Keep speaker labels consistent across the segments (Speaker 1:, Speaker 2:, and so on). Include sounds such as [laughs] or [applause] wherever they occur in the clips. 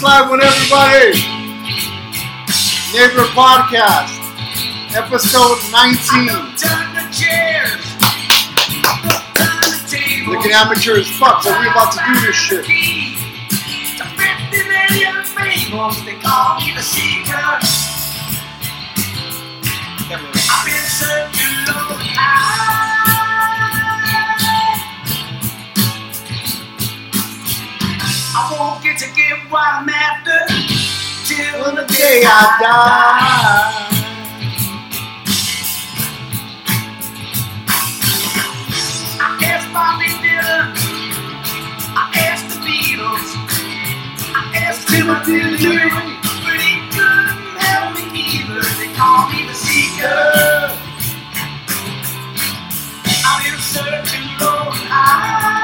Speaker 1: Slide with everybody. Neighbor Podcast, episode 19. Looking amateur as fuck, but we about to do this shit.
Speaker 2: I've been to get what I'm after till the
Speaker 1: day I die.
Speaker 2: I asked Bobby Dylan. I asked the Beatles. I asked Timothy Leary. But he couldn't help me either. They call me the seeker. I've been searching low and high.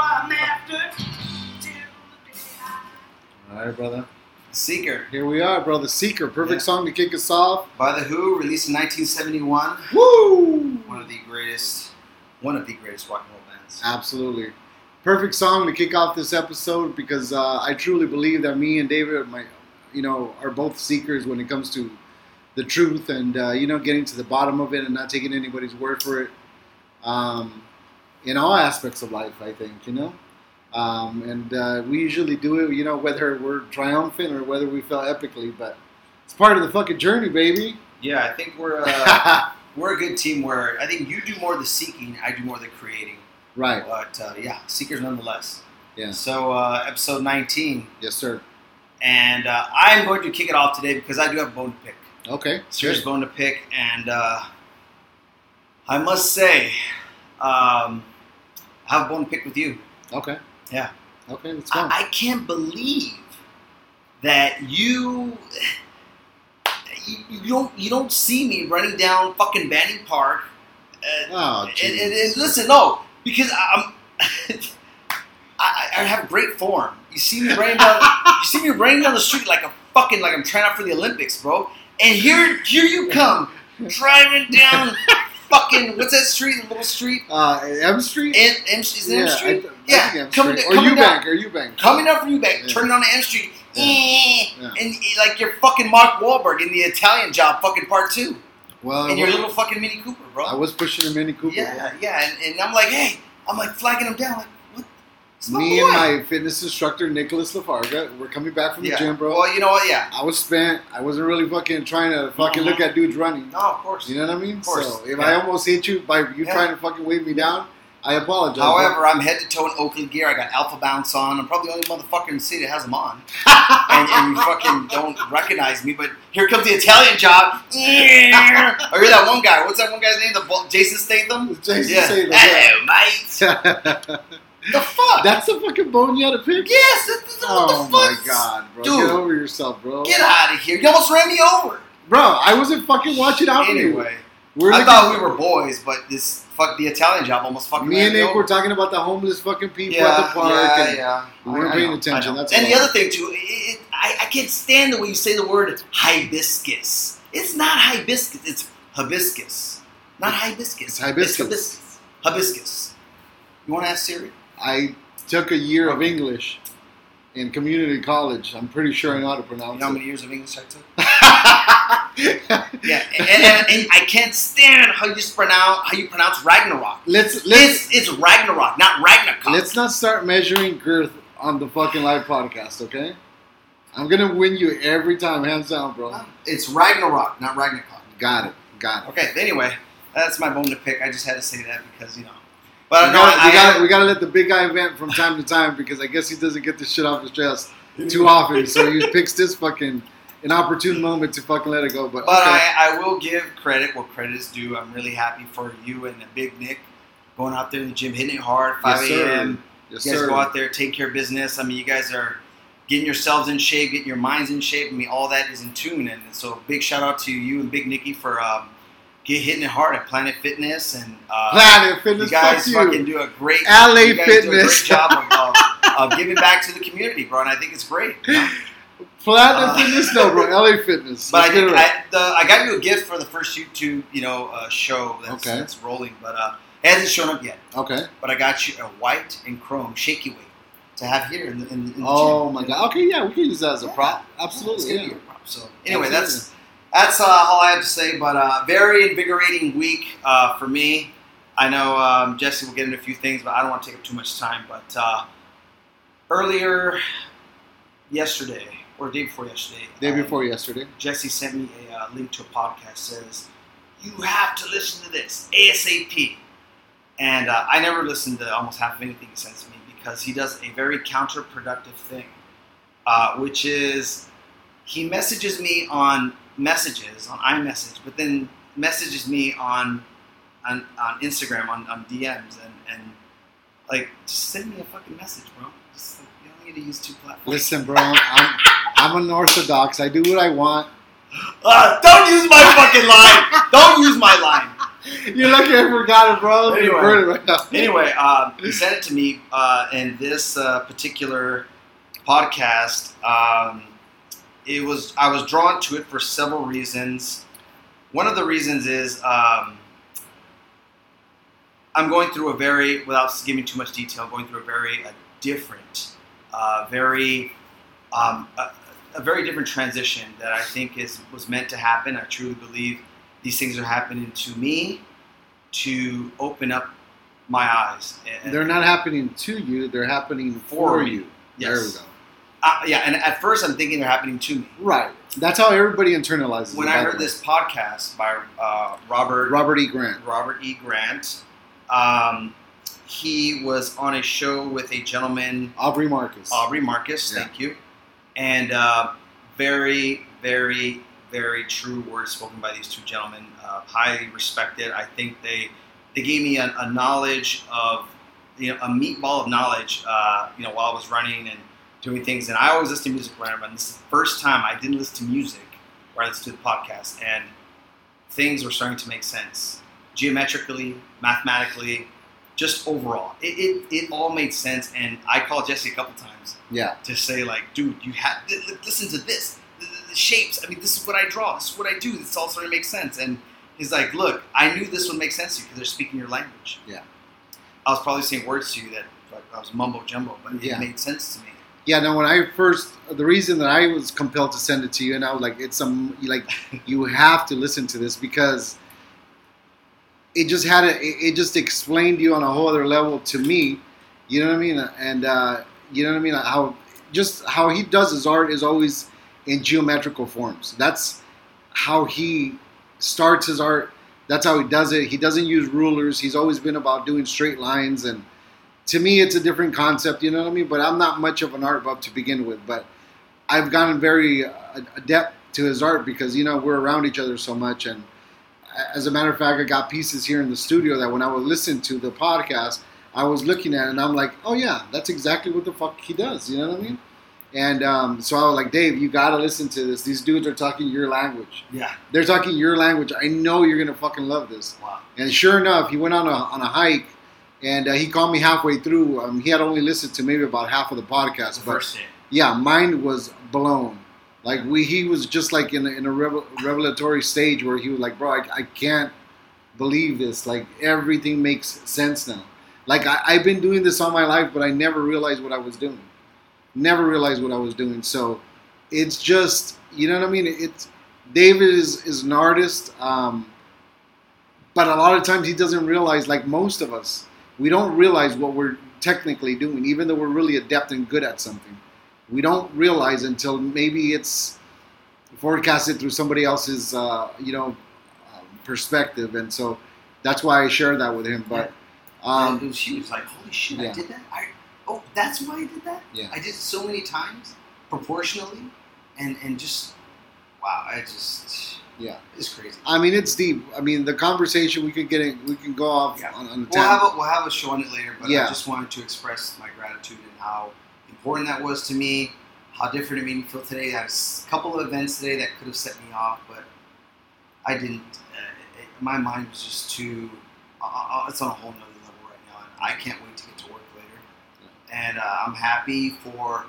Speaker 2: I'm after till the day I
Speaker 1: All right, brother.
Speaker 3: Seeker
Speaker 1: Here we are, brother. Seeker, perfect
Speaker 3: Yeah.
Speaker 1: song to kick us off.
Speaker 3: by The Who, released in 1971.
Speaker 1: Woo!
Speaker 3: One of the greatest, one of the greatest rock and roll bands.
Speaker 1: Absolutely. Perfect song to kick off this episode because uh, I truly believe that me and David, my, you know, are both seekers when it comes to the truth and uh, you know getting to the bottom of it and not taking anybody's word for it. Um, in all aspects of life, I think you know, um, and uh, we usually do it, you know, whether we're triumphant or whether we fell epically, but it's part of the fucking journey, baby.
Speaker 3: Yeah, I think we're uh, [laughs] we're a good team. Where I think you do more of the seeking, I do more of the creating.
Speaker 1: right.
Speaker 3: But uh, yeah, seekers nonetheless.
Speaker 1: Yeah.
Speaker 3: So uh, episode 19,
Speaker 1: Yes, sir.
Speaker 3: and uh, I'm going to kick it off today because I do have a bone to pick.
Speaker 1: Okay.
Speaker 3: serious bone to pick, and uh, I must say, um, I have a bone to pick with you.
Speaker 1: Okay.
Speaker 3: Yeah.
Speaker 1: Okay. Let's go.
Speaker 3: I, I can't believe that you, you you don't you don't see me running down fucking Banning Park. Uh,
Speaker 1: oh,
Speaker 3: and, and, and
Speaker 1: Jesus.
Speaker 3: listen, no, because I'm. [laughs] I, I have great form. You see me running down. you see me running down the street like a fucking like I'm trying out for the Olympics, bro. And here, here you come, driving down fucking [laughs] what's that street? The little street.
Speaker 1: Uh, M Street?
Speaker 3: M, M, is it M
Speaker 1: I
Speaker 3: Street?
Speaker 1: th- I
Speaker 3: yeah,
Speaker 1: think M
Speaker 3: coming,
Speaker 1: Street. Or
Speaker 3: coming
Speaker 1: Eubank, or Eubank.
Speaker 3: coming up from Eubank,
Speaker 1: Yeah.
Speaker 3: turning on M Street,
Speaker 1: Yeah.
Speaker 3: eh,
Speaker 1: Yeah.
Speaker 3: and eh, like you're fucking Mark Wahlberg in the Italian Job, fucking part two,
Speaker 1: Well, I
Speaker 3: in your little fucking Mini Cooper, bro.
Speaker 1: I was pushing a Mini Cooper.
Speaker 3: Yeah, yeah, and, and I'm like, hey, I'm like flagging him down, like? It's
Speaker 1: Me
Speaker 3: boy.
Speaker 1: and my fitness instructor, Nicholas Lafarga, we're coming back from the gym, bro.
Speaker 3: Well, you know what? Yeah.
Speaker 1: I was spent. I wasn't really fucking trying to fucking
Speaker 3: Mhm.
Speaker 1: look at dudes running.
Speaker 3: No, of course.
Speaker 1: You know what I mean?
Speaker 3: Of course,
Speaker 1: So if
Speaker 3: yeah.
Speaker 1: I almost hit you by you
Speaker 3: Yeah.
Speaker 1: trying to fucking wave me down, I apologize.
Speaker 3: However, I'm head to toe in Oakley gear. I got Alpha Bounce on. I'm probably the only motherfucker in the city that has them on. [laughs] and, and you fucking don't recognize me. But here comes the Italian job. Yeah. or you're that one guy. What's that one guy's name? The Jason Statham.
Speaker 1: Jason
Speaker 3: yeah.
Speaker 1: Statham,
Speaker 3: Hello, mate. [laughs] The fuck?
Speaker 1: That's the fucking bone you had to pick?
Speaker 3: yes. That's
Speaker 1: Oh
Speaker 3: what the
Speaker 1: my god, bro.
Speaker 3: Dude.
Speaker 1: Get over yourself, bro.
Speaker 3: Get out of here! You almost ran me over.
Speaker 1: Bro, I wasn't fucking watching out for you.
Speaker 3: Anyway, I thought we were boys, but this fuck the Italian job almost fucking
Speaker 1: Me and Nick were talking about the homeless fucking people
Speaker 3: yeah,
Speaker 1: at the park.
Speaker 3: yeah,
Speaker 1: and
Speaker 3: yeah.
Speaker 1: we weren't
Speaker 3: I- I
Speaker 1: paying
Speaker 3: know,
Speaker 1: attention, that's
Speaker 3: and the other thing too, it, it, I, I can't stand the way you say the word hibiscus. It's not hibiscus. It's hibiscus, not hibiscus.
Speaker 1: It's hibiscus.
Speaker 3: hibiscus. Hibiscus. You want to ask Siri?
Speaker 1: I took a year of English in community college. I'm pretty sure I know how to
Speaker 3: You
Speaker 1: pronounce
Speaker 3: know how many years of English I took? [laughs] Yeah, and, and, and I can't stand how you pronounce how you pronounce Ragnarok.
Speaker 1: let's let's
Speaker 3: It's it's Ragnarok, not Ragnarok.
Speaker 1: let's not start measuring girth on the fucking live podcast, okay? I'm gonna win you every time, hands down, bro.
Speaker 3: It's Ragnarok, not Ragnarok.
Speaker 1: Got it, got it.
Speaker 3: Okay, anyway, that's my bone to pick. I just had to say that because you know. But
Speaker 1: we,
Speaker 3: no,
Speaker 1: gotta, we, gotta, we gotta let the big guy vent from time to time because I guess he doesn't get this shit off his chest too often. So he [laughs] picks this fucking an opportune moment to fucking let it go. But,
Speaker 3: But
Speaker 1: okay.
Speaker 3: I, I will give credit what credit is due. I'm really happy for you and the Big Nick going out there in the gym, hitting it hard, 5
Speaker 1: Yes, sir.
Speaker 3: a.m.
Speaker 1: yes,
Speaker 3: You guys
Speaker 1: sir.
Speaker 3: go out there, take care of business. I mean, you guys are getting yourselves in shape, getting your minds in shape. I mean, all that is in tune. And so, big shout out to you and Big Nicky for um, get hitting it hard at Planet Fitness. And uh,
Speaker 1: Planet
Speaker 3: you
Speaker 1: Fitness,
Speaker 3: guys
Speaker 1: fuck you.
Speaker 3: fucking do a great
Speaker 1: LA
Speaker 3: you guys Do a
Speaker 1: Fitness.
Speaker 3: great job of, of, of giving back to the community, bro. And I think it's great. you know?
Speaker 1: Planet
Speaker 3: Uh,
Speaker 1: Fitness, no, bro. LA Fitness. [laughs]
Speaker 3: But I,
Speaker 1: Let's get
Speaker 3: did. I, the, I got you a gift for the first YouTube, you know, uh, show that's,
Speaker 1: Okay.
Speaker 3: that's rolling. But uh, It hasn't shown up yet,
Speaker 1: Okay.
Speaker 3: but I got you a white and chrome shaky weight to have here in the, in, the- in the
Speaker 1: Oh
Speaker 3: gym.
Speaker 1: my god. Okay, yeah, we can use that as a prop.
Speaker 3: Yeah,
Speaker 1: Absolutely. yeah.
Speaker 3: be a prop. So anyway,
Speaker 1: Absolutely.
Speaker 3: that's uh, all I have to say. But uh, very invigorating week uh, for me. I know um, Jesse will get into a few things, but I don't want to take up too much time. But uh, earlier yesterday, or day before yesterday,
Speaker 1: day
Speaker 3: um,
Speaker 1: before yesterday.
Speaker 3: Jesse sent me a uh, link to a podcast. Says you have to listen to this ASAP. And uh, I never listen to almost half of anything he sends me because he does a very counterproductive thing, uh, which is he messages me on messages on iMessage, but then messages me on on, on Instagram on, on DMs and, and like just send me a fucking message, bro. Just like, you don't need to use two platforms.
Speaker 1: Listen, bro, I'm I'm an orthodox. I do what I want.
Speaker 3: Uh, don't use my fucking line. Don't use my line. [laughs]
Speaker 1: You're lucky I forgot it, bro.
Speaker 3: Anyway.
Speaker 1: You're right.
Speaker 3: Anyway, um, he sent it to me, uh, and this uh, particular podcast, um, it was I was drawn to it for several reasons. One of the reasons is um, I'm going through a very, without giving too much detail, going through a very uh, different, uh, very, um, a, a very different transition that I think is was meant to happen. I truly believe these things are happening to me to open up my eyes. And-
Speaker 1: They're not happening to you. They're happening for,
Speaker 3: For
Speaker 1: you. There we
Speaker 3: Yes.
Speaker 1: go.
Speaker 3: Uh, yeah, and at first I'm thinking they're happening to me.
Speaker 1: Right. That's how everybody internalizes.
Speaker 3: When
Speaker 1: it,
Speaker 3: I heard
Speaker 1: way.
Speaker 3: this podcast by uh, Robert
Speaker 1: Robert E. Grant.
Speaker 3: Robert E. Grant, um, he was on a show with a gentleman,
Speaker 1: Aubrey Marcus.
Speaker 3: Aubrey Marcus.
Speaker 1: Yeah.
Speaker 3: Thank you, and uh, very, very, very true words spoken by these two gentlemen. Uh, highly respected. I think they they gave me a, a knowledge of you know a meatball of knowledge. Uh, you know while I was running and doing things, and I always listen to music when I run. This is the first time I didn't listen to music where I listened to the podcast, and things were starting to make sense geometrically, mathematically, just overall. It, it, it all made sense, and I called Jesse a couple times
Speaker 1: Yeah.
Speaker 3: to say like, dude, you have li- li- listen to this, the, the- the shapes. I mean, this is what I draw. This is what I do. This all starting to make sense. And he's like, look, I knew this would make sense to you because they're speaking your language.
Speaker 1: Yeah.
Speaker 3: I was probably saying words to you that like, I was mumbo jumbo, but
Speaker 1: Yeah.
Speaker 3: it made sense to me.
Speaker 1: Yeah, no. When I first, the reason that I was compelled to send it to you, and I was like, "It's some like [laughs] you have to listen to this because it just had a, it, it just explained you on a whole other level to me. You know what I mean? And uh, you know what I mean? How just how he does his art is always in geometrical forms. That's how he starts his art. That's how he does it. He doesn't use rulers. He's always been about doing straight lines and to me it's a different concept you know what i mean? But i'm not much of an art buff to begin with but i've gotten very uh, adept to his art because you know we're around each other so much. And as a matter of fact i got pieces here in the studio that when i would listen to the podcast i was looking at it and i'm like oh yeah that's exactly what the fuck he does you know what i mean? And um, so i was like dave you gotta listen to this. These dudes are talking your language.
Speaker 3: Yeah.
Speaker 1: they're talking your language. I know you're gonna fucking love this.
Speaker 3: Wow.
Speaker 1: and sure enough, he went on a on a hike, and uh, he called me halfway through. Um, he had only listened to maybe about half of the podcast,
Speaker 3: The
Speaker 1: but
Speaker 3: first
Speaker 1: yeah, mine was blown. Like we, he was just like in a, in a revel, revelatory stage where he was like, "Bro, I, I can't believe this. Like everything makes sense now. Like I, I've been doing this all my life, but I never realized what I was doing. Never realized what I was doing. So it's just, you know what I mean? It's David is is an artist, um, but a lot of times he doesn't realize. Like most of us, we don't realize what we're technically doing, even though we're really adept and good at something. We don't realize until maybe it's forecasted through somebody else's, uh, you know, um, perspective, and so that's why I shared that with him. But
Speaker 3: Um, it
Speaker 1: um,
Speaker 3: was huge. Like, holy shit, I did that. I oh, that's why I did that.
Speaker 1: Yeah.
Speaker 3: I did it so many times, proportionally, and and just wow, I just
Speaker 1: Yeah.
Speaker 3: it's crazy.
Speaker 1: I mean, it's deep. I mean, the conversation we could get in, we can go off
Speaker 3: Yeah.
Speaker 1: on, on a
Speaker 3: We'll have a, we'll have a show on it later, but I just wanted to express my gratitude and how important that was to me. How different it made me feel today. I had a couple of events today that could have set me off, but I didn't. Uh, it, my mind was just too. Uh, uh, it's on a whole nother level right now, and I can't wait to get to work later. And uh, I'm happy for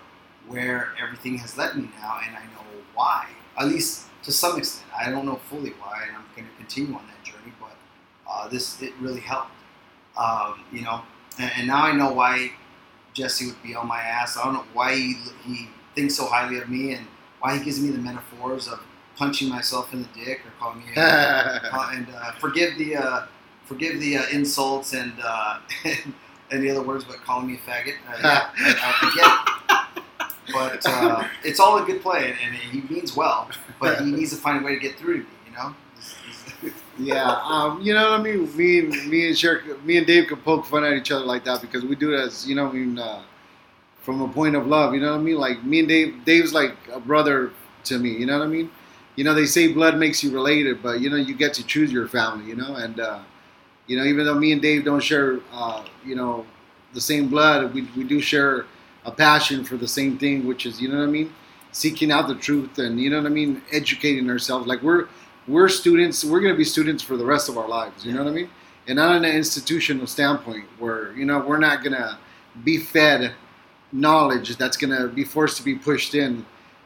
Speaker 3: where everything has led me now, and I know why. At least to some extent. I don't know fully why, and I'm going to continue on that journey. But uh, this it really helped. Um, you know, and, and now I know why Jesse would be on my ass. I don't know why he, he thinks so highly of me and why he gives me the metaphors of punching myself in the dick or calling me [laughs] uh, and uh, forgive the uh, forgive the uh, insults and, uh, [laughs] and the other words, but calling me a faggot. Uh, yeah, I, I. [laughs] But uh, it's all a good play, and, and he means well. But he needs to find a way to get through to me. You know. [laughs]
Speaker 1: yeah, um, you know what I mean. Me and me and Sherk, me and Dave can poke fun at each other like that because we do it as you know, I mean, uh, from a point of love. You know what I mean? Like me and Dave, Dave's like a brother to me. You know what I mean? You know, they say blood makes you related, but you know, you get to choose your family. You know, and uh, you know, even though me and Dave don't share, uh, you know, the same blood, we we do share a passion for the same thing, which is, you know what I mean, seeking out the truth and you know what I mean, educating ourselves. Like we're we're students. We're going to be students for the rest of our lives. You know what I mean? And not in an institutional standpoint where you know we're not going to be fed knowledge that's going to be forced to be pushed in.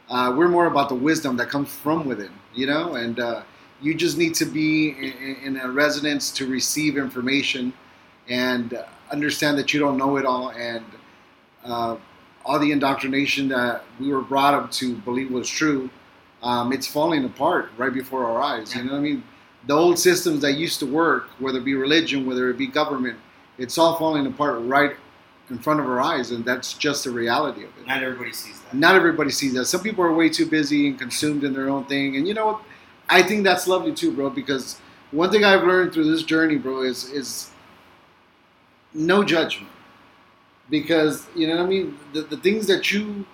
Speaker 1: Uh, we're more about the wisdom that comes from within. You know, and uh, you just need to be in, in a residence to receive information and understand that you don't know it all and uh, all the indoctrination that we were brought up to believe was true um, it's falling apart right before our eyes. You know what I mean? The old systems that used to work, whether it be religion, whether it be government, it's all falling apart right in front of our eyes, and that's just the reality of it.
Speaker 3: Not everybody sees that.
Speaker 1: Not everybody sees that. Some people are way too busy and consumed in their own thing, and you know what? I think that's lovely too, bro. Because one thing I've learned through this journey, bro, is is no judgment. Because you know what I mean. The, the things that you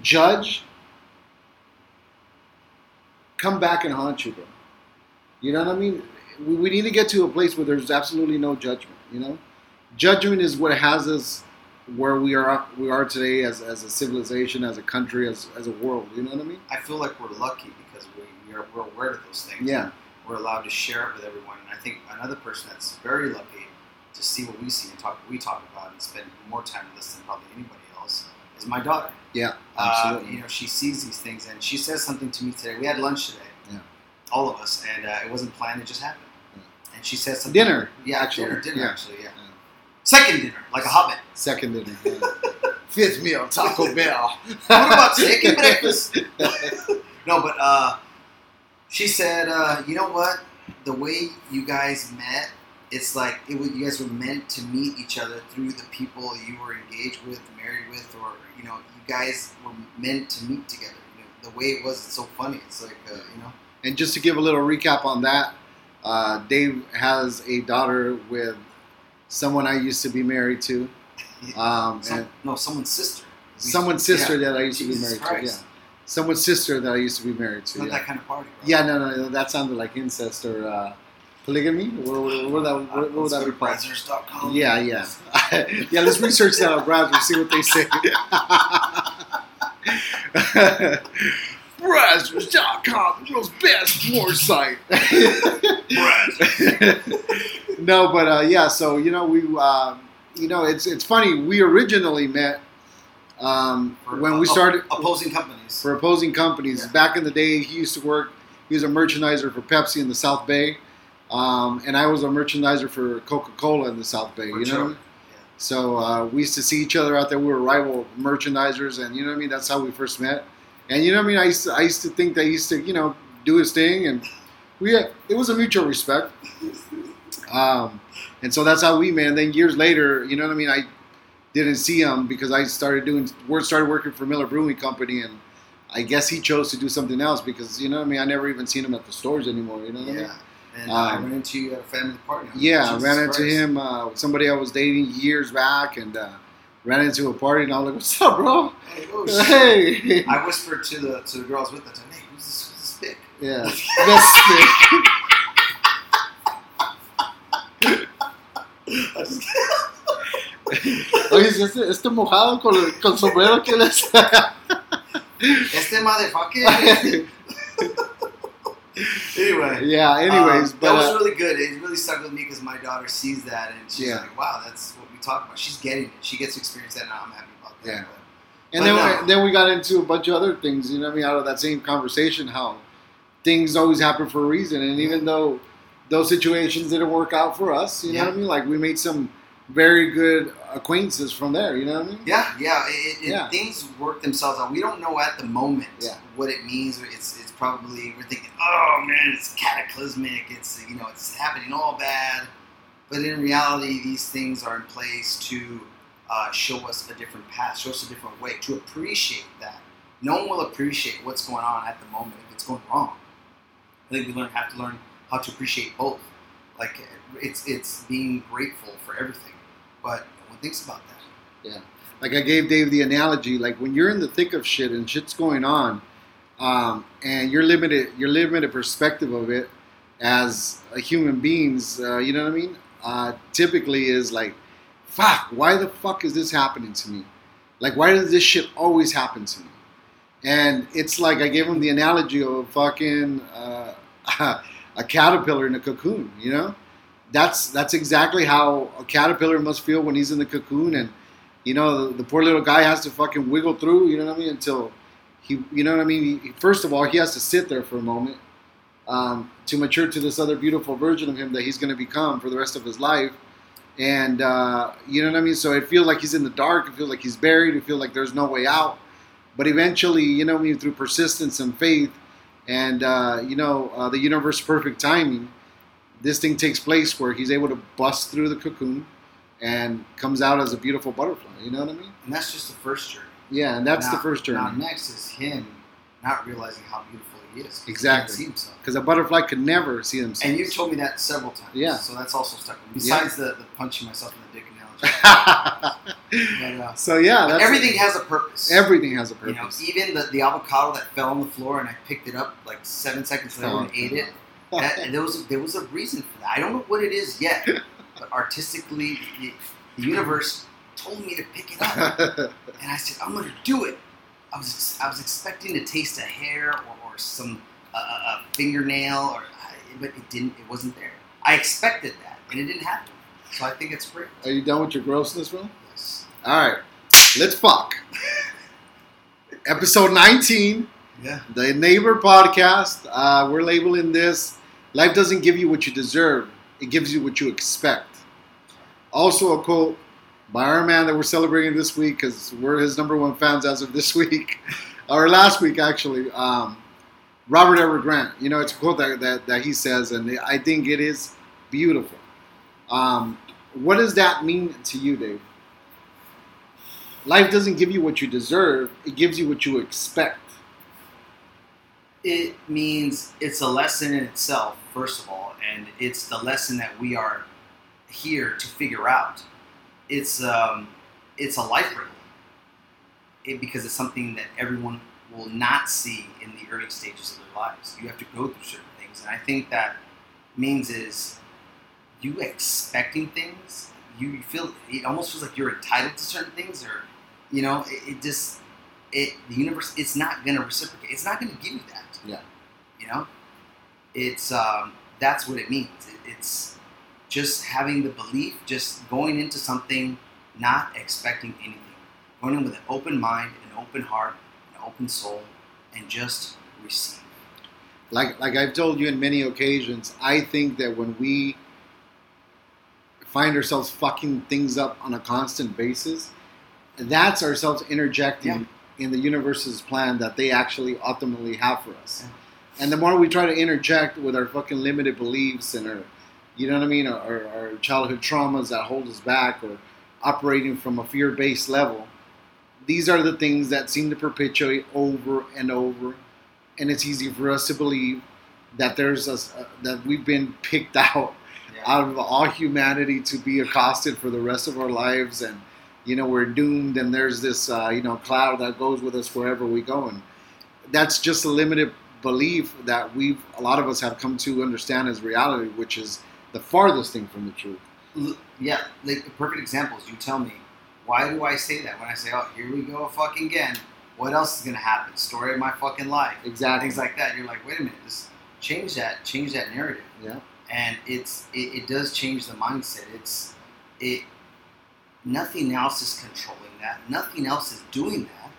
Speaker 1: judge come back and haunt you, bro. You know what I mean? We, we need to get to a place where there's absolutely no judgment. You know, judgment is what has us where we are we are today as, as a civilization, as a country, as, as a world. You know what I mean?
Speaker 3: I feel like we're lucky because we, we are we're aware of those things.
Speaker 1: Yeah.
Speaker 3: We're allowed to share it with everyone, and I think another person that's very lucky to see what we see and talk what we talk about and spend more time with us than probably anybody else is my daughter.
Speaker 1: Yeah,
Speaker 3: Uh,
Speaker 1: absolutely.
Speaker 3: you know, she sees these things, and she says something to me today. We had lunch today,
Speaker 1: Yeah.
Speaker 3: all of us, and uh, it wasn't planned; it just happened. And she said something.
Speaker 1: dinner,
Speaker 3: yeah,
Speaker 1: actually.
Speaker 3: dinner, dinner,
Speaker 1: Yeah.
Speaker 3: actually, yeah.
Speaker 1: Yeah.
Speaker 3: Second dinner, like a hobbit.
Speaker 1: second dinner, yeah. [laughs] fifth meal, Taco Bell. [laughs]
Speaker 3: What about second breakfast? [laughs] no, but uh, she said, uh, you know what? The way you guys met, it's like it you guys were meant to meet each other through the people you were engaged with, married with, or you know, you guys were meant to meet together. You know, the way it was, it's so funny. It's like uh, you know,
Speaker 1: And just to give a little recap on that, uh, Dave has a daughter with someone I used to be married to, [laughs] um,
Speaker 3: some,
Speaker 1: and
Speaker 3: no, someone's sister.
Speaker 1: Someone's sister
Speaker 3: yeah.
Speaker 1: that I used to be married
Speaker 3: Christ.
Speaker 1: to. Yeah, someone's sister that I used to be married to.
Speaker 3: not
Speaker 1: Yeah.
Speaker 3: that kind of party.
Speaker 1: Yeah, no, no, no, that sounded like incest or uh, polygamy. What, what, what, that, what, what would that be?
Speaker 3: Brazzers.com.
Speaker 1: Yeah, yeah, [laughs] yeah. Let's research that on browser, see what they say. [laughs] Brazzers.com, the world's best porn site. [laughs] no, but uh, yeah. So you know, we, uh, you know, it's it's funny. We originally met um, when we started
Speaker 3: opposing companies.
Speaker 1: for opposing companies.
Speaker 3: Yeah.
Speaker 1: Back in the day, he used to work. He was a merchandiser for Pepsi in the South Bay, um, and I was a merchandiser for Coca Cola in the South Bay. You know. So uh, we used to see each other out there. We were rival merchandisers, and you know what I mean. That's how we first met. And you know what I mean. I used to, I used to think that he used to you know do his thing, and we had, it was a mutual respect. Um, and so that's how we met. And then years later, you know what I mean. I didn't see him because I started doing started working for Miller Brewing Company, and I guess he chose to do something else because you know what I mean. I never even seen him at the stores anymore. You know what I mean.
Speaker 3: And I
Speaker 1: Um,
Speaker 3: ran into you at a family party.
Speaker 1: Yeah, I ran into
Speaker 3: Christ.
Speaker 1: him. Uh, somebody I was dating years back, and uh, ran into a party, and I was like, "What's up, bro?
Speaker 3: Hey, oh.
Speaker 1: Hey,
Speaker 3: I whispered to the to the girls with us, "Hey, who's this, who's this dick?"
Speaker 1: yeah, [laughs] that's
Speaker 3: I just-
Speaker 1: it. Oye, este, este mojado con, con sombrero que les. [laughs]
Speaker 3: este motherfucker. [laughs] [laughs] anyway.
Speaker 1: yeah. Anyways,
Speaker 3: um,
Speaker 1: but
Speaker 3: that was
Speaker 1: uh,
Speaker 3: really good. It really stuck with me because my daughter sees that and she's
Speaker 1: Yeah.
Speaker 3: like, "Wow, that's what we talk about." She's getting it. She gets to experience that, and I'm happy about that.
Speaker 1: Yeah.
Speaker 3: But
Speaker 1: and then
Speaker 3: no.
Speaker 1: we, then we got into a bunch of other things. You know what I mean? Out of that same conversation, how things always happen for a reason, and even though those situations didn't work out for us. You know what I mean? Like we made some very good acquaintances from there. You know what I mean?
Speaker 3: Yeah, yeah. It, it,
Speaker 1: Yeah.
Speaker 3: Things work themselves out. We don't know at the moment
Speaker 1: Yeah.
Speaker 3: what it means. It's it's probably we're thinking, oh man, it's cataclysmic. It's you know it's happening all bad. But in reality, these things are in place to uh, show us a different path, show us a different way, to appreciate that. No one will appreciate what's going on at the moment if it's going wrong. I think we learn have to learn how to appreciate both. Like it's it's being grateful for everything, but thinks about that. Yeah.
Speaker 1: Like I gave Dave the analogy, like when you're in the thick of shit and shit's going on, um, and your limited your limited perspective of it as a human beings, uh, you know what I mean? Uh, typically is like, fuck, why the fuck is this happening to me? Like, why does this shit always happen to me? And it's like I gave him the analogy of a fucking uh, [laughs] a caterpillar in a cocoon. You know, that's that's exactly how a caterpillar must feel when he's in the cocoon and you know, the, the poor little guy has to fucking wiggle through, you know what I mean, until he, you know what I mean. He, first of all, he has to sit there for a moment um, to mature to this other beautiful version of him that he's going to become for the rest of his life. And uh, you know what I mean. So it feels like he's in the dark. It feels like he's buried. It feels like there's no way out. But eventually, you know, what I mean, through persistence and faith, and uh, you know, uh, the universe perfect timing, this thing takes place where he's able to bust through the cocoon and comes out as a beautiful butterfly. You know what I mean?
Speaker 3: And that's just the first journey.
Speaker 1: Yeah, and that's the first journey.
Speaker 3: Now, next is him not realizing how beautiful he is.
Speaker 1: Exactly.
Speaker 3: can't see himself.
Speaker 1: Because a butterfly could never see himself.
Speaker 3: And you told me that several times.
Speaker 1: Yeah.
Speaker 3: So that's also stuck with me. Besides the, the punching myself in the dick analogy. [laughs] but, uh,
Speaker 1: so yeah,
Speaker 3: everything has a purpose.
Speaker 1: everything has a
Speaker 3: You know,
Speaker 1: purpose.
Speaker 3: even the, the avocado that fell on the floor and I picked it up like seven seconds later and ate it. That, and there was a, there was a reason for that. I don't know what it is yet, but artistically, the, the universe told me to pick it up. [laughs] And I said, I'm gonna do it. I was I was expecting to taste a hair or, or some uh, a fingernail, or but it didn't. It wasn't there. I expected that, and it didn't happen. So I think it's great.
Speaker 1: Are you done with your grossness, bro?
Speaker 3: Yes.
Speaker 1: All right, let's fuck. Episode 19,
Speaker 3: Yeah.
Speaker 1: the Neighbor Podcast. Uh, we're labeling this Life doesn't give you what you deserve, it gives you what you expect. Also, a quote by our man that we're celebrating this week because we're his number one fans as of this [laughs] week, or last week actually. Um, Robert Edward Grant. You know, it's a quote that, that, that he says, and I think it is beautiful. Um, what does that mean to you, Dave? Life doesn't give you what you deserve, it gives you what you expect.
Speaker 3: It means it's a lesson in itself, first of all, and it's the lesson that we are here to figure out. It's um, it's a life riddle. It, because it's something that everyone will not see in the early stages of their lives. You have to go through certain things, and I think that means is you expecting things. You feel it almost feels like you're entitled to certain things, or you know, it, it just it the universe. It's not going to reciprocate. It's not going to give you that.
Speaker 1: Yeah.
Speaker 3: You know, it's um, that's what it means. It, it's just having the belief, just going into something, not expecting anything, going in with an open mind, an open heart, an open soul, and just receive.
Speaker 1: Like, like I've told you in many occasions, I think that when we find ourselves fucking things up on a constant basis, that's ourselves interjecting in the universe's plan that they actually ultimately have for us. And the more we try to interject with our fucking limited beliefs and our, you know what I mean, our, our childhood traumas that hold us back or operating from a fear based level, these are the things that seem to perpetuate over and over. And it's easy for us to believe that there's a, that we've been picked [laughs] out out of all humanity to be accosted for the rest of our lives and you know we're doomed and there's this uh, you know cloud that goes with us wherever we go and that's just a limited belief that we've a lot of us have come to understand as reality which is the farthest thing from the truth
Speaker 3: yeah, like the perfect example is you tell me, why do I say that when I say, oh, here we go fucking again? What else is gonna happen? Story of my fucking life.
Speaker 1: exactly
Speaker 3: Things like that. You're like, wait a minute, just change that, change that narrative.
Speaker 1: yeah
Speaker 3: and it's it, it does change the mindset. It's it nothing else is controlling that. Nothing else is doing that.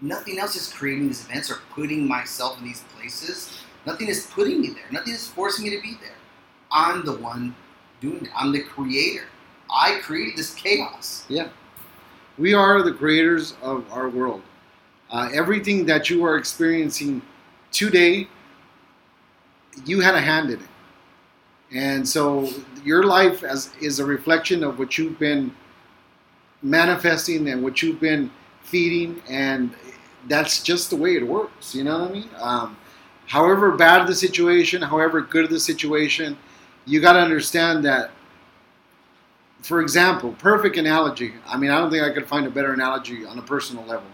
Speaker 3: Nothing else is creating these events or putting myself in these places. Nothing is putting me there. Nothing is forcing me to be there. I'm the one doing it. I'm the creator. I created this chaos. Yeah.
Speaker 1: We are the creators of our world. Uh, everything that you are experiencing today, you had a hand in it. And so your life as is a reflection of what you've been manifesting and what you've been feeding, and that's just the way it works. You know what I mean? Um, however bad the situation, however good the situation, you got to understand that. For example, perfect analogy. I mean, I don't think I could find a better analogy on a personal level.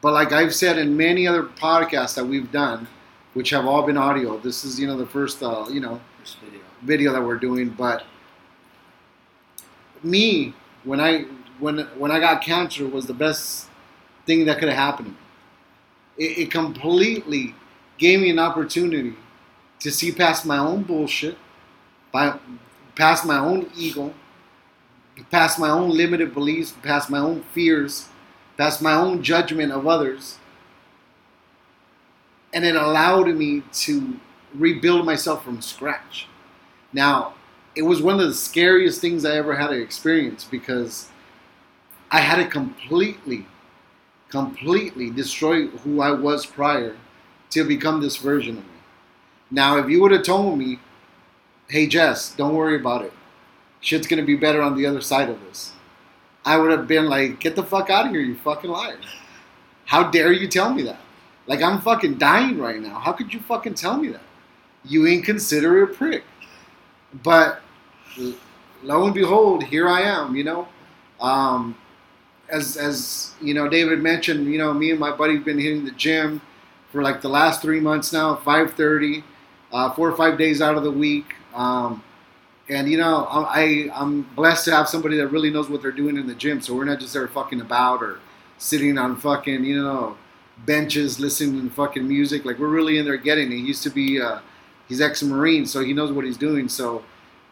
Speaker 1: But like I've said in many other podcasts that we've done, which have all been audio, this is you know the first uh, you know
Speaker 3: First video.
Speaker 1: video that we're doing. But me, when I when when I got cancer, was the best thing that could have happened to me. It, it completely gave me an opportunity to see past my own bullshit, by past my own ego, past my own limited beliefs, past my own fears, past my own judgment of others. And it allowed me to rebuild myself from scratch. Now, it was one of the scariest things I ever had to experience because I had to completely, completely destroy who I was prior to become this version of me. Now, if you would have told me, hey, Jess, don't worry about it, shit's gonna be better on the other side of this, I would have been like, get the fuck out of here, you fucking liar. How dare you tell me that? Like, I'm fucking dying right now. How could you fucking tell me that? You inconsiderate prick. But lo and behold, here I am, you know. Um, as, as you know, David mentioned, you know, me and my buddy have been hitting the gym for like the last three months now, 5.30, uh, four or five days out of the week. Um, and, you know, I, I'm blessed to have somebody that really knows what they're doing in the gym. So we're not just there fucking about or sitting on fucking, you know, benches listening to fucking music. Like we're really in there getting it. He used to be, uh, he's ex-marine, so he knows what he's doing. So,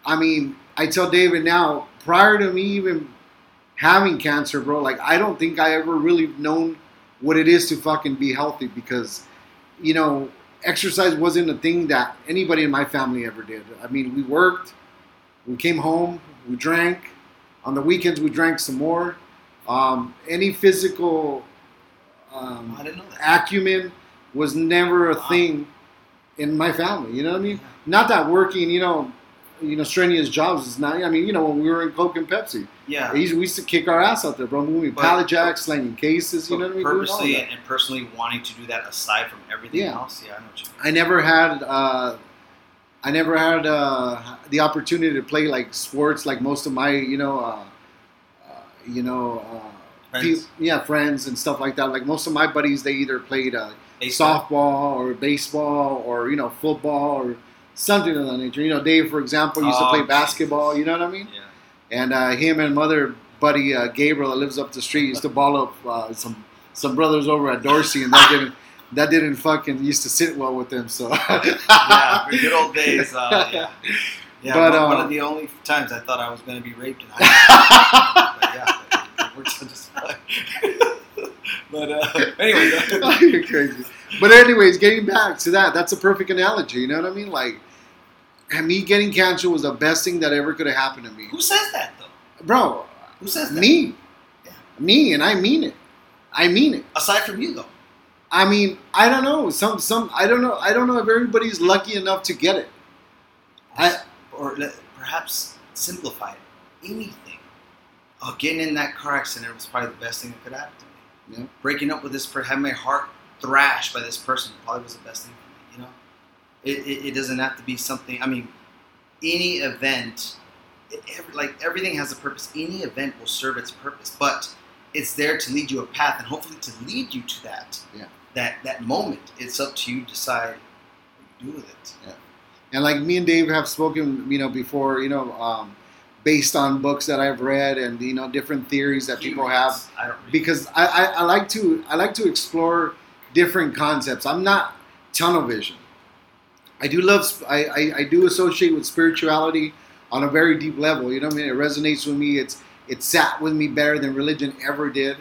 Speaker 1: I mean, I tell David now, prior to me even having cancer, bro, like I don't think I ever really known what it is to fucking be healthy because, you know, exercise wasn't a thing that anybody in my family ever did. I mean, we worked, we came home, we drank. On the weekends, we drank some more. Um, any physical um,
Speaker 3: I didn't know
Speaker 1: acumen was never a
Speaker 3: Wow.
Speaker 1: thing in my family. You know what I mean? Not that working, you know, you know, strenuous jobs is not. I mean, you know, when we were in Coke and Pepsi,
Speaker 3: Yeah.
Speaker 1: we used, to kick our ass out there, bro. Moving pallet jacks, slanging cases. You know what I mean?
Speaker 3: Purposely and personally wanting to do that aside from everything
Speaker 1: Yeah.
Speaker 3: else. Yeah, I know what.
Speaker 1: I never had. Uh, I never had uh, the opportunity to play like sports, like most of my, you know, uh, uh, you know, uh,
Speaker 3: Friends,
Speaker 1: pe- yeah, friends and stuff like that. Like most of my buddies, they either played uh, softball or baseball or you know football or something of that nature. You know, Dave, for example, used to
Speaker 3: Oh,
Speaker 1: play basketball. You know what I mean?
Speaker 3: Yeah.
Speaker 1: And uh, him and mother buddy uh, Gabriel that lives up the street used to ball up uh, some some brothers over at Dorsey, and that didn't that didn't fucking used to sit well with them. So
Speaker 3: yeah, good old days. Uh, yeah, [laughs] yeah.
Speaker 1: But,
Speaker 3: one, one
Speaker 1: uh,
Speaker 3: of the only times I thought I was going to be raped in high [laughs] school. but yeah, it works out just fine. [laughs] but uh, anyway.
Speaker 1: You're crazy. But anyways, getting back to that, that's a perfect analogy. You know what I mean? Like, me getting cancer was the best thing that ever could have happened to me,
Speaker 3: who says that though?
Speaker 1: bro.
Speaker 3: Who says that?
Speaker 1: Me,
Speaker 3: Yeah.
Speaker 1: me, and I mean it. I mean it.
Speaker 3: Aside from you though.
Speaker 1: I mean, I don't know. Some, some, I don't know. I don't know if everybody's lucky enough to get it. I,
Speaker 3: or perhaps simplify it. Anything. Oh, getting in that car accident was probably the best thing that could happen to me.
Speaker 1: Yeah.
Speaker 3: Breaking up with this having my heart thrashed by this person probably was the best thing for me. You know, it, it, it doesn't have to be something. I mean, any event, it, every, like everything has a purpose. Any event will serve its purpose, but it's there to lead you a path and hopefully to lead you to that.
Speaker 1: Yeah.
Speaker 3: That that moment. It's up to you to decide what you do with it. Yeah.
Speaker 1: and like me and Dave have spoken, you know, before, you know, um, based on books that I've read and you know different theories that people have.
Speaker 3: I don't
Speaker 1: because I, I, I like to I like to explore different concepts. I'm not tunnel vision. I do love I, I, I do associate with spirituality on a very deep level. You know what I mean? It resonates with me. It's it sat with me better than religion ever did.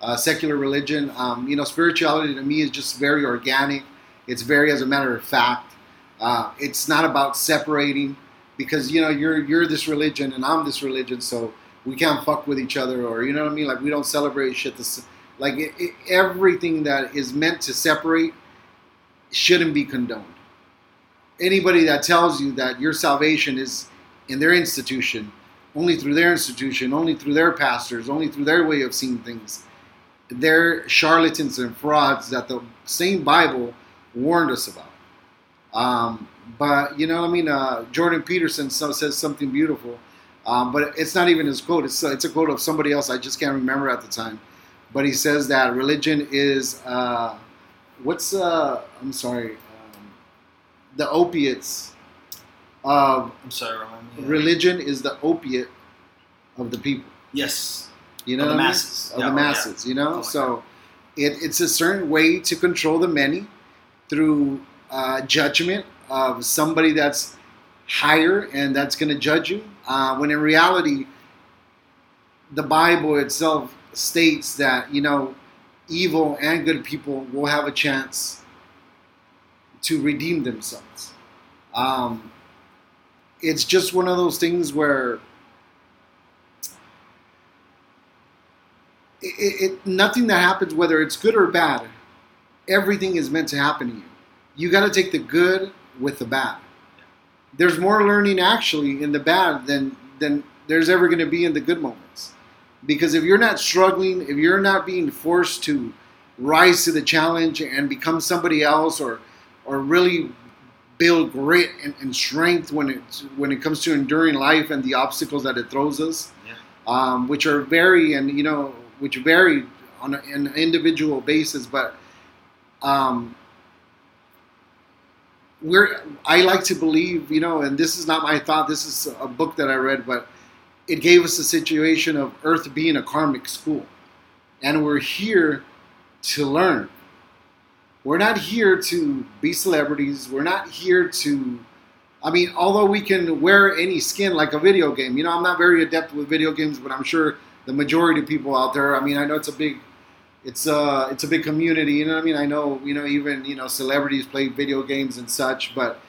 Speaker 1: Uh, secular religion, um, you know, spirituality to me is just very organic. It's very, as a matter of fact, uh, it's not about separating. because you know you're you're this religion and I'm this religion, so we can't fuck with each other, or you know what I mean? Like we don't celebrate shit. Like it, it, everything that is meant to separate shouldn't be condoned. Anybody that tells you that your salvation is in their institution, only through their institution, only through their pastors, only through their way of seeing things, they're charlatans and frauds that the same Bible warned us about. Um, but you know I mean? Uh, Jordan Peterson so, says something beautiful, um, but it's not even his quote. It's, it's a quote of somebody else. I just can't remember at the time. But he says that religion is uh, what's uh, I'm sorry, um, the opiates of
Speaker 3: I'm sorry, remind me.
Speaker 1: religion is the opiate of the people.
Speaker 3: Yes.
Speaker 1: You know
Speaker 3: Of the
Speaker 1: what I mean?
Speaker 3: masses.
Speaker 1: Of
Speaker 3: Yeah,
Speaker 1: the
Speaker 3: oh, yeah.
Speaker 1: masses. You know,
Speaker 3: Oh,
Speaker 1: so it, it's a certain way to control the many through uh, judgment of somebody that's higher and that's going to judge you. Uh, when in reality, the Bible itself states that you know evil and good people will have a chance to redeem themselves. Um, it's just one of those things where it, it, nothing that happens, whether it's good or bad, everything is meant to happen to you. You got to take the good with the bad. There's more learning actually in the bad than than there's ever going to be in the good moments. Because if you're not struggling, if you're not being forced to rise to the challenge and become somebody else, or or really build grit and, and strength when it when it comes to enduring life and the obstacles that it throws us,
Speaker 3: Yeah.
Speaker 1: um, which are very and you know which vary on a, an individual basis, but um, we're I like to believe you know, and this is not my thought. This is a book that I read, but it gave us a situation of Earth being a karmic school, and we're here to learn. We're not here to be celebrities. We're not here to. I mean, although we can wear any skin like a video game, you know, I'm not very adept with video games, but I'm sure the majority of people out there. I mean, I know it's a big, it's a it's a big community. You know I mean? I know you know even you know celebrities play video games and such, but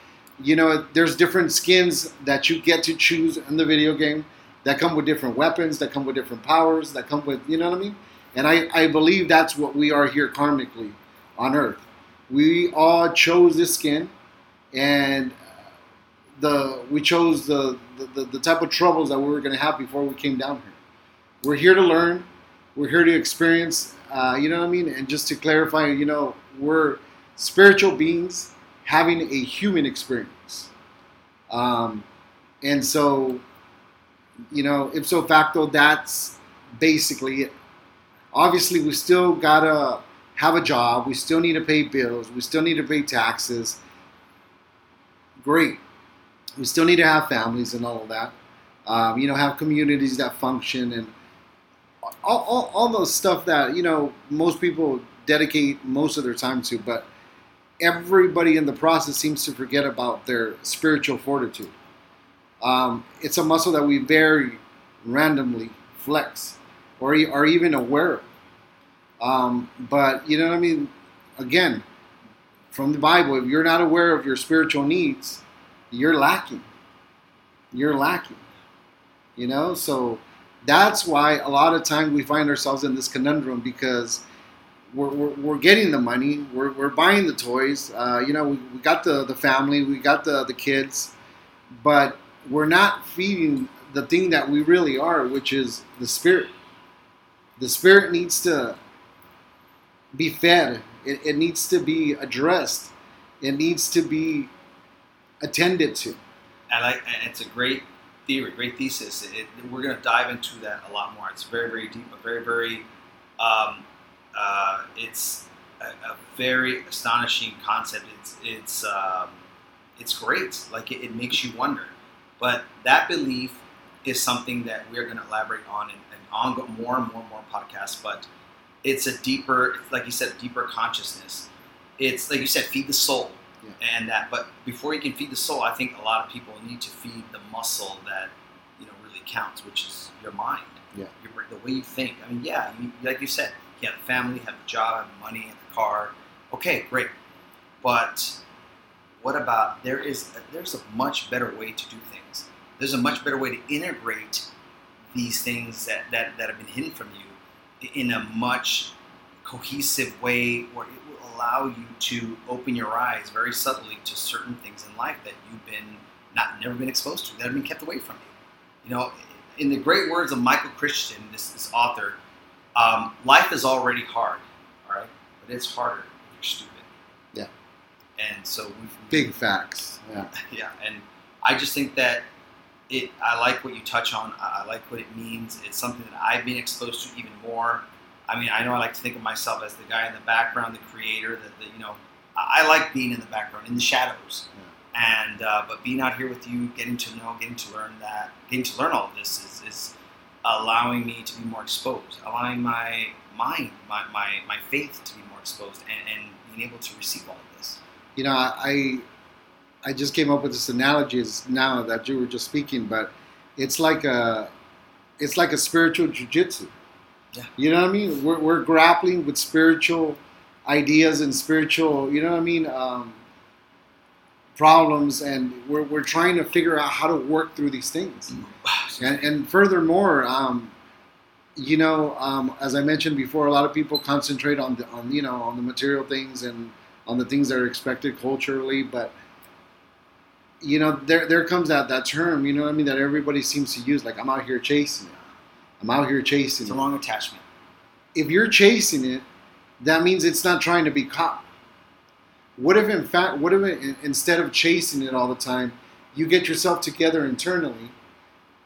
Speaker 1: you know there's different skins that you get to choose in the video game that come with different weapons, that come with different powers, that come with you know what I mean? And I, I believe that's what we are here karmically on Earth. We all chose this skin, and the we chose the the, the, type of troubles that we were going to have before we came down here. We're here to learn. We're here to experience. Uh, you know what I mean? And just to clarify, you know, we're spiritual beings having a human experience. Um, and so, you know, ipso facto, that's basically it. Obviously, we still gotta have a job. We still need to pay bills. We still need to pay taxes. Great. We still need to have families and all of that. Um, you know, have communities that function and all, all, all those stuff that, you know, most people dedicate most of their time to. But everybody in the process seems to forget about their spiritual fortitude. Um, it's a muscle that we very randomly flex or, are even aware of. Um, but you know what I mean? Again, from the Bible, if you're not aware of your spiritual needs, you're lacking. You're lacking. You know, so that's why a lot of times we find ourselves in this conundrum because we're, we're, we're getting the money, we're, we're buying the toys, uh, you know, we, we got the, the family, we got the, the kids, but we're not feeding the thing that we really are, which is the spirit. The spirit needs to be fed, it, it needs to be addressed, it needs to be attended to.
Speaker 3: I like, it's a great theory, great thesis. It, we're going to dive into that a lot more. It's very, very deep, but very, very. Um, uh, it's a, a very astonishing concept. It's it's um, it's great. Like it, it makes you wonder. But that belief is something that we're going to elaborate on in, in ongo- more and more and more podcasts. But it's a deeper, like you said, deeper consciousness. It's like you said, feed the soul and that but before you can feed the soul i think a lot of people need to feed the muscle that you know really counts which is your mind
Speaker 1: Yeah.
Speaker 3: your, the way you think i mean yeah you, like you said you have a family have a job have money have a car okay great but what about there is there's a much better way to do things. There's a much better way to integrate these things that, that, that have been hidden from you in a much cohesive way where it will allow you to open your eyes very subtly to certain things in life that you've been not never been exposed to that have been kept away from you. You know, in the great words of Michael Christian, this, this author, um, life is already hard, all right, but it's harder if you're stupid.
Speaker 1: Yeah.
Speaker 3: And so we've
Speaker 1: Big facts. Yeah. [laughs]
Speaker 3: yeah, and I just think that it. I like what you touch on. I like what it means. It's something that I've been exposed to even more. I mean, I know I like to think of myself as the guy in the background, the creator. That the, you know, I, like being in the background, in the shadows. And uh, but being out here with you, getting to know, getting to learn that, getting to learn all of this is, is allowing me to be more exposed, allowing my mind, my, my, my faith to be more exposed, and, and being able to receive all of this.
Speaker 1: You know, I I just came up with this analogy is now that you were just speaking, but it's like a it's like a spiritual jujitsu.
Speaker 3: Yeah.
Speaker 1: You know what I mean? We're, we're grappling with spiritual ideas and spiritual, you know what I mean, um, problems, and we're, we're trying to figure out how to work through these things. And, and furthermore, um, you know, um, as I mentioned before, a lot of people concentrate on the, on you know on the material things and on the things that are expected culturally, but you know, there there comes that that term, you know what I mean, that everybody seems to use, like I'm out here chasing it. I'm out here chasing
Speaker 3: It's a
Speaker 1: it.
Speaker 3: wrong attachment.
Speaker 1: If you're chasing it, that means it's not trying to be caught. What if, in fact, what if it, instead of chasing it all the time, you get yourself together internally,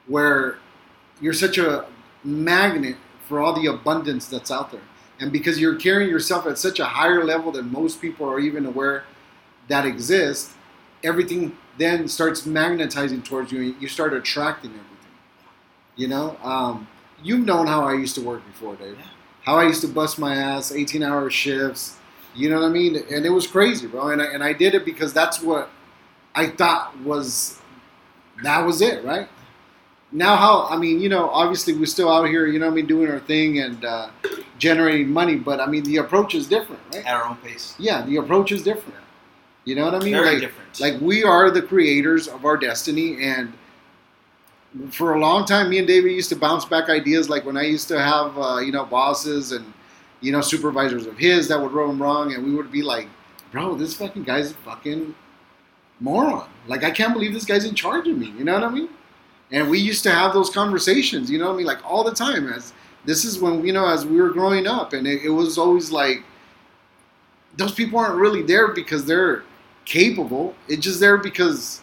Speaker 1: where you're such a magnet for all the abundance that's out there, and because you're carrying yourself at such a higher level than most people are even aware that exists, everything then starts magnetizing towards you, and you start attracting everything. You know, um, you've known how I used to work before, Dave.
Speaker 3: Yeah.
Speaker 1: How I used to bust my ass, 18-hour shifts. You know what I mean? And it was crazy, bro. And I, and I did it because that's what I thought was that was it, right? Now, how I mean, you know, obviously we're still out here, you know, what I mean, doing our thing and uh, generating money, but I mean, the approach is different, right?
Speaker 3: At our own pace.
Speaker 1: Yeah, the approach is different. You know what I mean?
Speaker 3: Very
Speaker 1: like,
Speaker 3: different.
Speaker 1: like we are the creators of our destiny, and for a long time, me and David used to bounce back ideas. Like when I used to have, uh, you know, bosses and you know supervisors of his that would rub him wrong, and we would be like, "Bro, this fucking guy's a fucking moron. Like I can't believe this guy's in charge of me." You know what I mean? And we used to have those conversations. You know what I mean? Like all the time. As this is when you know, as we were growing up, and it, it was always like those people aren't really there because they're capable. It's just there because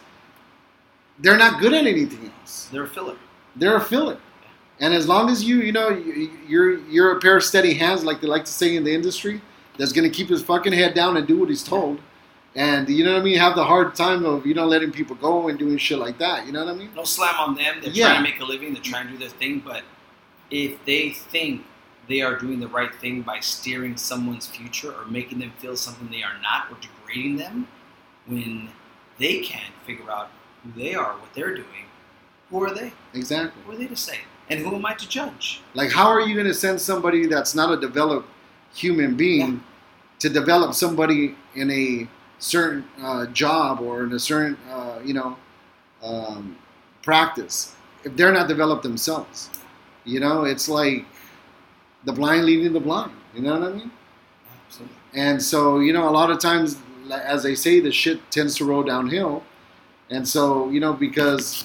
Speaker 1: they're not good at anything else.
Speaker 3: They're a filler.
Speaker 1: They're a filler. And as long as you, you know, you- you're you're a pair of steady hands, like they like to say in the industry, that's gonna keep his fucking head down and do what he's told. And you know what I mean? Have the hard time of you know letting people go and doing shit like that. You know what I mean?
Speaker 3: No slam on them. They're
Speaker 1: Yeah.
Speaker 3: trying to make a living. They're trying to do their thing. But if they think they are doing the right thing by steering someone's future or making them feel something they are not or degrading them, when they can't figure out who they are, what they're doing, who are they?
Speaker 1: Exactly.
Speaker 3: Who are they to say? And who am I to judge?
Speaker 1: Like, how are you gonna send somebody that's not a developed human being to develop somebody in a certain uh, job or in a certain uh, you know um, practice if they're not developed themselves? You know, it's like the blind leading the blind. You know what I mean?
Speaker 3: Absolutely.
Speaker 1: And so, you know, a lot of times, as they say, the shit tends to roll downhill. And so, you know, because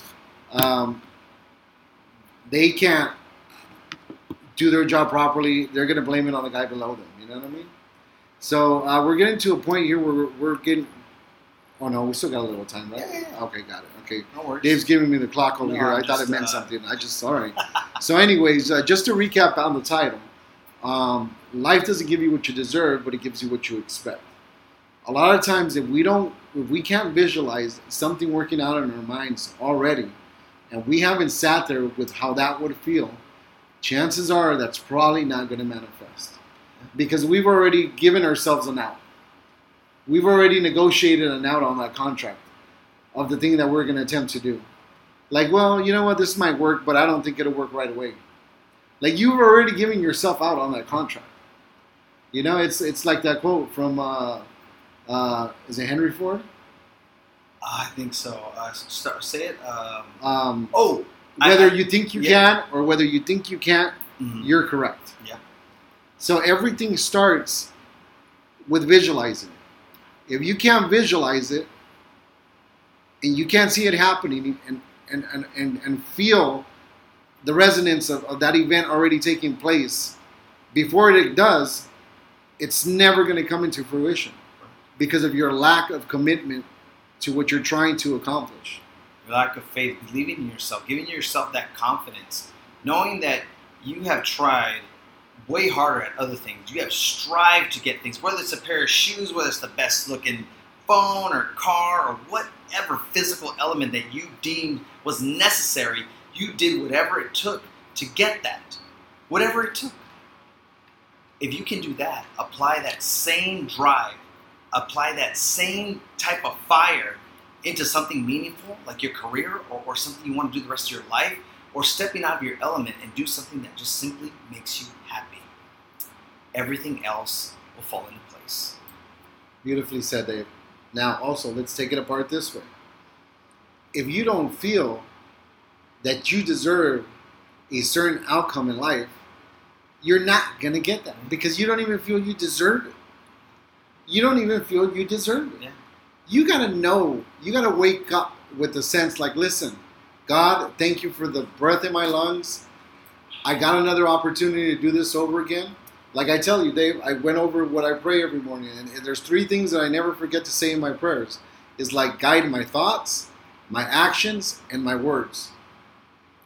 Speaker 1: um, they can't do their job properly, they're going to blame it on the guy below them. You know what I mean? So uh, we're getting to a point here where we're, we're getting. Oh no, we still got a little time, left.
Speaker 3: Yeah, yeah, yeah.
Speaker 1: Okay, got it. Okay.
Speaker 3: No worries.
Speaker 1: Dave's giving me the clock over
Speaker 3: No,
Speaker 1: here. I
Speaker 3: I'm
Speaker 1: thought it meant
Speaker 3: uh,
Speaker 1: something. I just sorry. so, anyways, uh, just to recap on the title, um, life doesn't give you what you deserve, but it gives you what you expect. A lot of times, if we don't, if we can't visualize something working out in our minds already, and we haven't sat there with how that would feel, chances are that's probably not going to manifest because we've already given ourselves an out. We've already negotiated an out on that contract of the thing that we're going to attempt to do. Like, well, you know what, this might work, but I don't think it'll work right away. Like you've already given yourself out on that contract. You know, it's it's like that quote from uh, uh, is it Henry Ford?
Speaker 3: I think so. Uh, start, say it. Um,
Speaker 1: Um,
Speaker 3: oh,
Speaker 1: whether
Speaker 3: I-
Speaker 1: you think you
Speaker 3: yeah.
Speaker 1: can or whether you think you can't,
Speaker 3: mhm.
Speaker 1: you're correct.
Speaker 3: Yeah.
Speaker 1: So everything starts with visualizing. If you can't visualize it and you can't see it happening and and, and, and, and feel the resonance of, of that event already taking place before it does, it's never going to come into fruition because of your lack of commitment to what you're trying to accomplish.
Speaker 3: your lack of faith, believing in yourself, giving yourself that confidence, knowing that you have tried way harder at other things. You have strived to get things, whether it's a pair of shoes, whether it's the best looking phone or car or whatever physical element that you deemed was necessary. You did whatever it took to get that. Whatever it took. If you can do that, apply that same drive, apply that same type of fire into something meaningful, like your career or, or something you want to do the rest of your life, or stepping out of your element and do something that just simply makes you happy, everything else will fall into place.
Speaker 1: Beautifully said, Dave. Now, also, let's take it apart this way. If you don't feel that you deserve a certain outcome in life, you're not going to get that because you don't even feel you deserve it. You don't even feel you deserve it.
Speaker 3: Yeah.
Speaker 1: You got to know, you got to wake up with the sense like, listen, God, thank you for the breath in my lungs. I got another opportunity to do this over again. Like I tell you, Dave, I went over what I pray every morning, and there's three things that I never forget to say in my prayers. Is like guide my thoughts, my actions, and my words.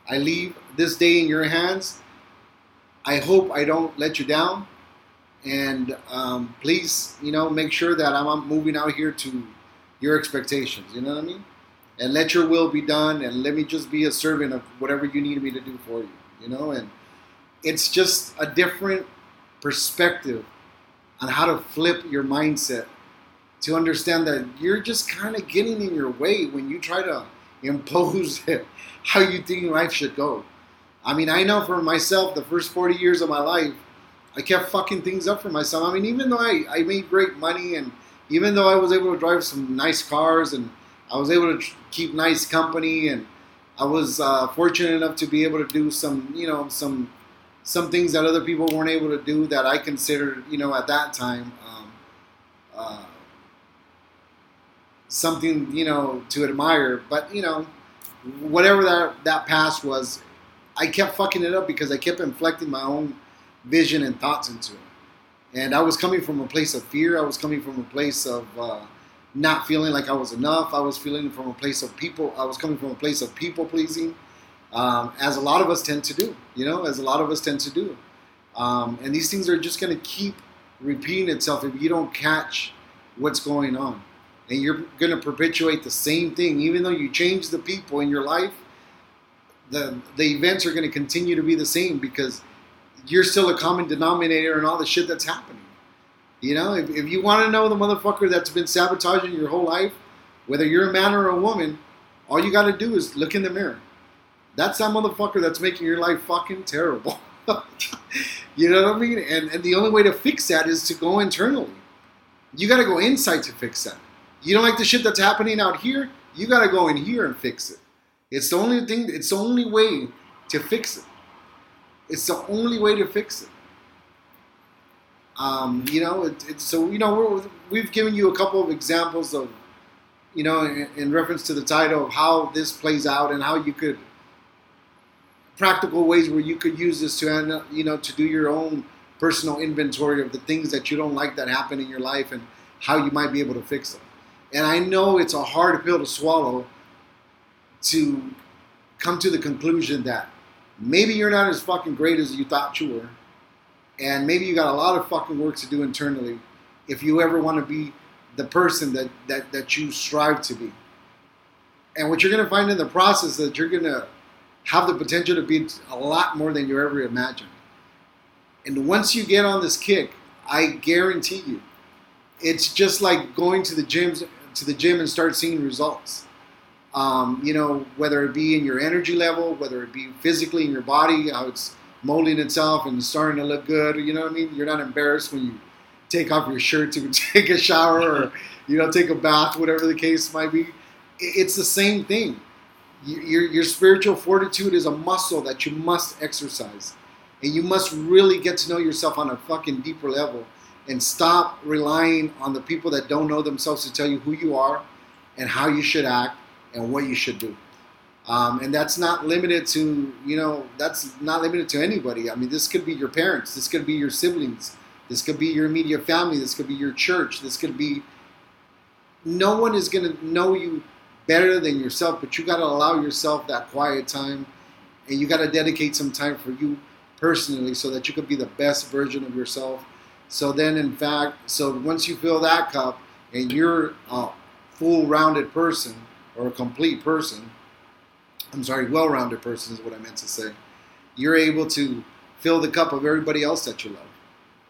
Speaker 1: I leave this day in your hands. I hope I don't let you down, and um, please, you know, make sure that I'm moving out here to your expectations. You know what I mean? And let your will be done, and let me just be a servant of whatever you need me to do for you. You know, and it's just a different perspective on how to flip your mindset to understand that you're just kind of getting in your way when you try to impose [laughs] how you think life should go. I mean, I know for myself, the first 40 years of my life, I kept fucking things up for myself. I mean, even though I, I made great money and even though I was able to drive some nice cars and I was able to keep nice company and I was uh, fortunate enough to be able to do some, you know, some some things that other people weren't able to do that I considered, you know, at that time, um, uh, something, you know, to admire. But you know, whatever that that past was, I kept fucking it up because I kept inflecting my own vision and thoughts into it. And I was coming from a place of fear. I was coming from a place of uh, not feeling like I was enough. I was feeling from a place of people. I was coming from a place of people pleasing um, as a lot of us tend to do, you know, as a lot of us tend to do. Um, and these things are just going to keep repeating itself if you don't catch what's going on. And you're going to perpetuate the same thing, even though you change the people in your life. The the events are going to continue to be the same because you're still a common denominator in all the shit that's happening. You know, if, if you want to know the motherfucker that's been sabotaging your whole life, whether you're a man or a woman, all you got to do is look in the mirror. That's that motherfucker that's making your life fucking terrible. [laughs] you know what I mean? And, and the only way to fix that is to go internally. You got to go inside to fix that. You don't like the shit that's happening out here? You got to go in here and fix it. It's the only thing, it's the only way to fix it. It's the only way to fix it. Um, you know, it, it's so, you know, we're, we've given you a couple of examples of, you know, in, in reference to the title of how this plays out and how you could practical ways where you could use this to uh, you know to do your own personal inventory of the things that you don't like that happen in your life and how you might be able to fix them. And I know it's a hard pill to swallow to come to the conclusion that maybe you're not as fucking great as you thought you were. And maybe you got a lot of fucking work to do internally if you ever want to be the person that, that, that you strive to be. And what you're going to find in the process that you're going to have the potential to be a lot more than you ever imagined. And once you get on this kick, I guarantee you, it's just like going to the gyms to the gym and start seeing results. Um, you know, whether it be in your energy level, whether it be physically in your body, how it's molding itself and starting to look good. You know what I mean? You're not embarrassed when you take off your shirt to [laughs] take a shower or you know take a bath, whatever the case might be. it's the same thing. Your, your spiritual fortitude is a muscle that you must exercise. And you must really get to know yourself on a fucking deeper level and stop relying on the people that don't know themselves to tell you who you are and how you should act and what you should do. Um, and that's not limited to, you know, that's not limited to anybody. I mean, this could be your parents, this could be your siblings, this could be your immediate family, this could be your church, this could be. No one is going to know you better than yourself, but you got to allow yourself that quiet time and you got to dedicate some time for you personally so that you could be the best version of yourself. So then, in fact, so once you fill that cup and you're a full rounded person or a complete person, I'm sorry, well rounded person is what I meant to say, you're able to fill the cup of everybody else that you love.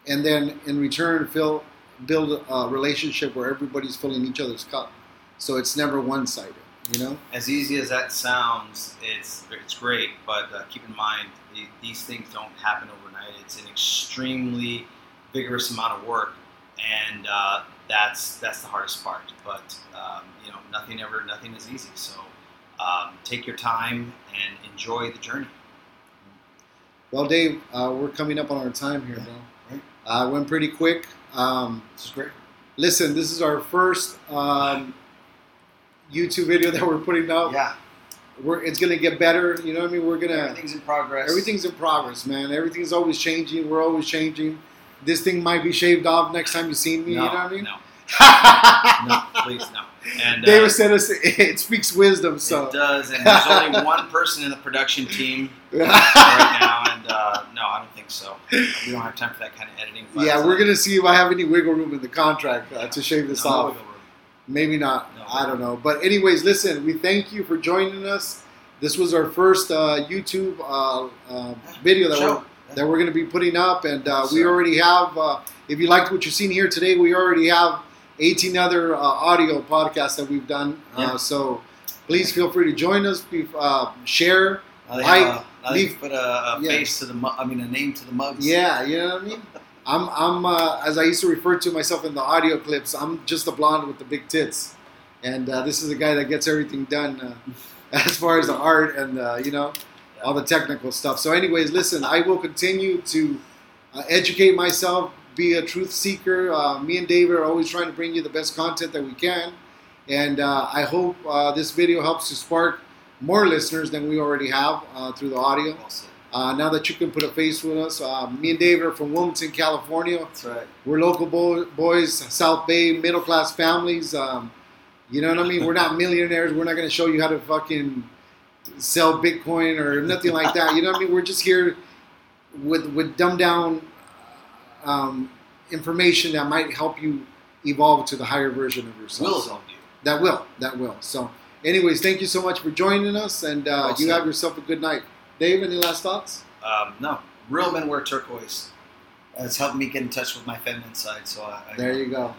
Speaker 1: And then in return, fill, build a relationship where everybody's filling each other's cup. So it's never one sided, you know?
Speaker 3: As easy as that sounds, it's it's great, but uh, keep in mind the, these things don't happen overnight. It's an extremely vigorous amount of work, and uh, that's that's the hardest part. But um, you know, nothing ever, nothing is easy. So um, take your time and enjoy the journey.
Speaker 1: Well, Dave, uh, we're coming up on our time here, bro.
Speaker 3: right.
Speaker 1: Uh, went pretty quick. Um,
Speaker 3: This is great.
Speaker 1: listen, this is our first um, YouTube video that we're putting out.
Speaker 3: Yeah,
Speaker 1: We're, it's gonna get better. You know what I mean? We're gonna
Speaker 3: everything's in progress.
Speaker 1: everything's in progress, man. Everything's always changing. We're always changing. This thing might be shaved off next time you see me.
Speaker 3: No,
Speaker 1: you know what I mean?
Speaker 3: no, [laughs] no, please no. And uh,
Speaker 1: David said us it speaks wisdom. So
Speaker 3: it does, and there's only one person in the production team [laughs] right now, and uh, no, I don't think so. We don't have time for that kind of editing.
Speaker 1: Yeah,
Speaker 3: uh,
Speaker 1: we're gonna see if I have any wiggle room in the contract uh, to shave this
Speaker 3: no
Speaker 1: off. Maybe not.
Speaker 3: No.
Speaker 1: I don't know. But anyways, listen. We thank you for joining us. This was our first uh, YouTube uh, uh, video that
Speaker 3: Show.
Speaker 1: we're that we're going to be putting up, and uh, we already have. Uh, if you liked what you've seen here today, we already have 18 other uh, audio podcasts that we've done.
Speaker 3: Yeah.
Speaker 1: Uh, so please feel free to join us. Be, uh, share. Like,
Speaker 3: have a, now
Speaker 1: leave-
Speaker 3: put a, a
Speaker 1: Yeah.
Speaker 3: face to the, mu- I mean, a name to the mugs.
Speaker 1: Yeah, you know what I mean. I'm, I'm uh, as I used to refer to myself in the audio clips. I'm just a blonde with the big tits, and uh, this is a guy that gets everything done uh, [laughs] as far as the art and uh, you know all the technical stuff. So, anyways, listen, I will continue to uh, educate myself, be a truth seeker. Me and David are always trying to bring you the best content that we can, and I hope this video helps to spark more listeners than we already have through the audio.
Speaker 3: Said.
Speaker 1: Uh, now that you can put a face with us, uh, me and David are from Wilmington, California.
Speaker 3: That's right.
Speaker 1: We're local bo- boys, South Bay, middle class families. Um, you know what I mean? We're not [laughs] millionaires. We're not going to show you how to fucking sell Bitcoin or nothing like that. You know what I mean? We're just here with with dumbed down um, information that might help you evolve to the higher version of yourself.
Speaker 3: Will help you.
Speaker 1: that will. That will. So, anyways, thank you so much for joining us, and uh,
Speaker 3: Well
Speaker 1: you have yourself a good night. Dave, any last thoughts?
Speaker 3: Um, no, real men wear turquoise. It's helped me get in touch with my feminine side. So I, I
Speaker 1: There you go.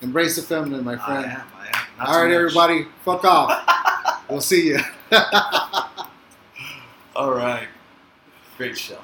Speaker 1: Embrace the feminine, my friend.
Speaker 3: I am. I am. Not
Speaker 1: All right,
Speaker 3: much.
Speaker 1: everybody, fuck off. [laughs] we'll see you. [laughs]
Speaker 3: All right. Great show.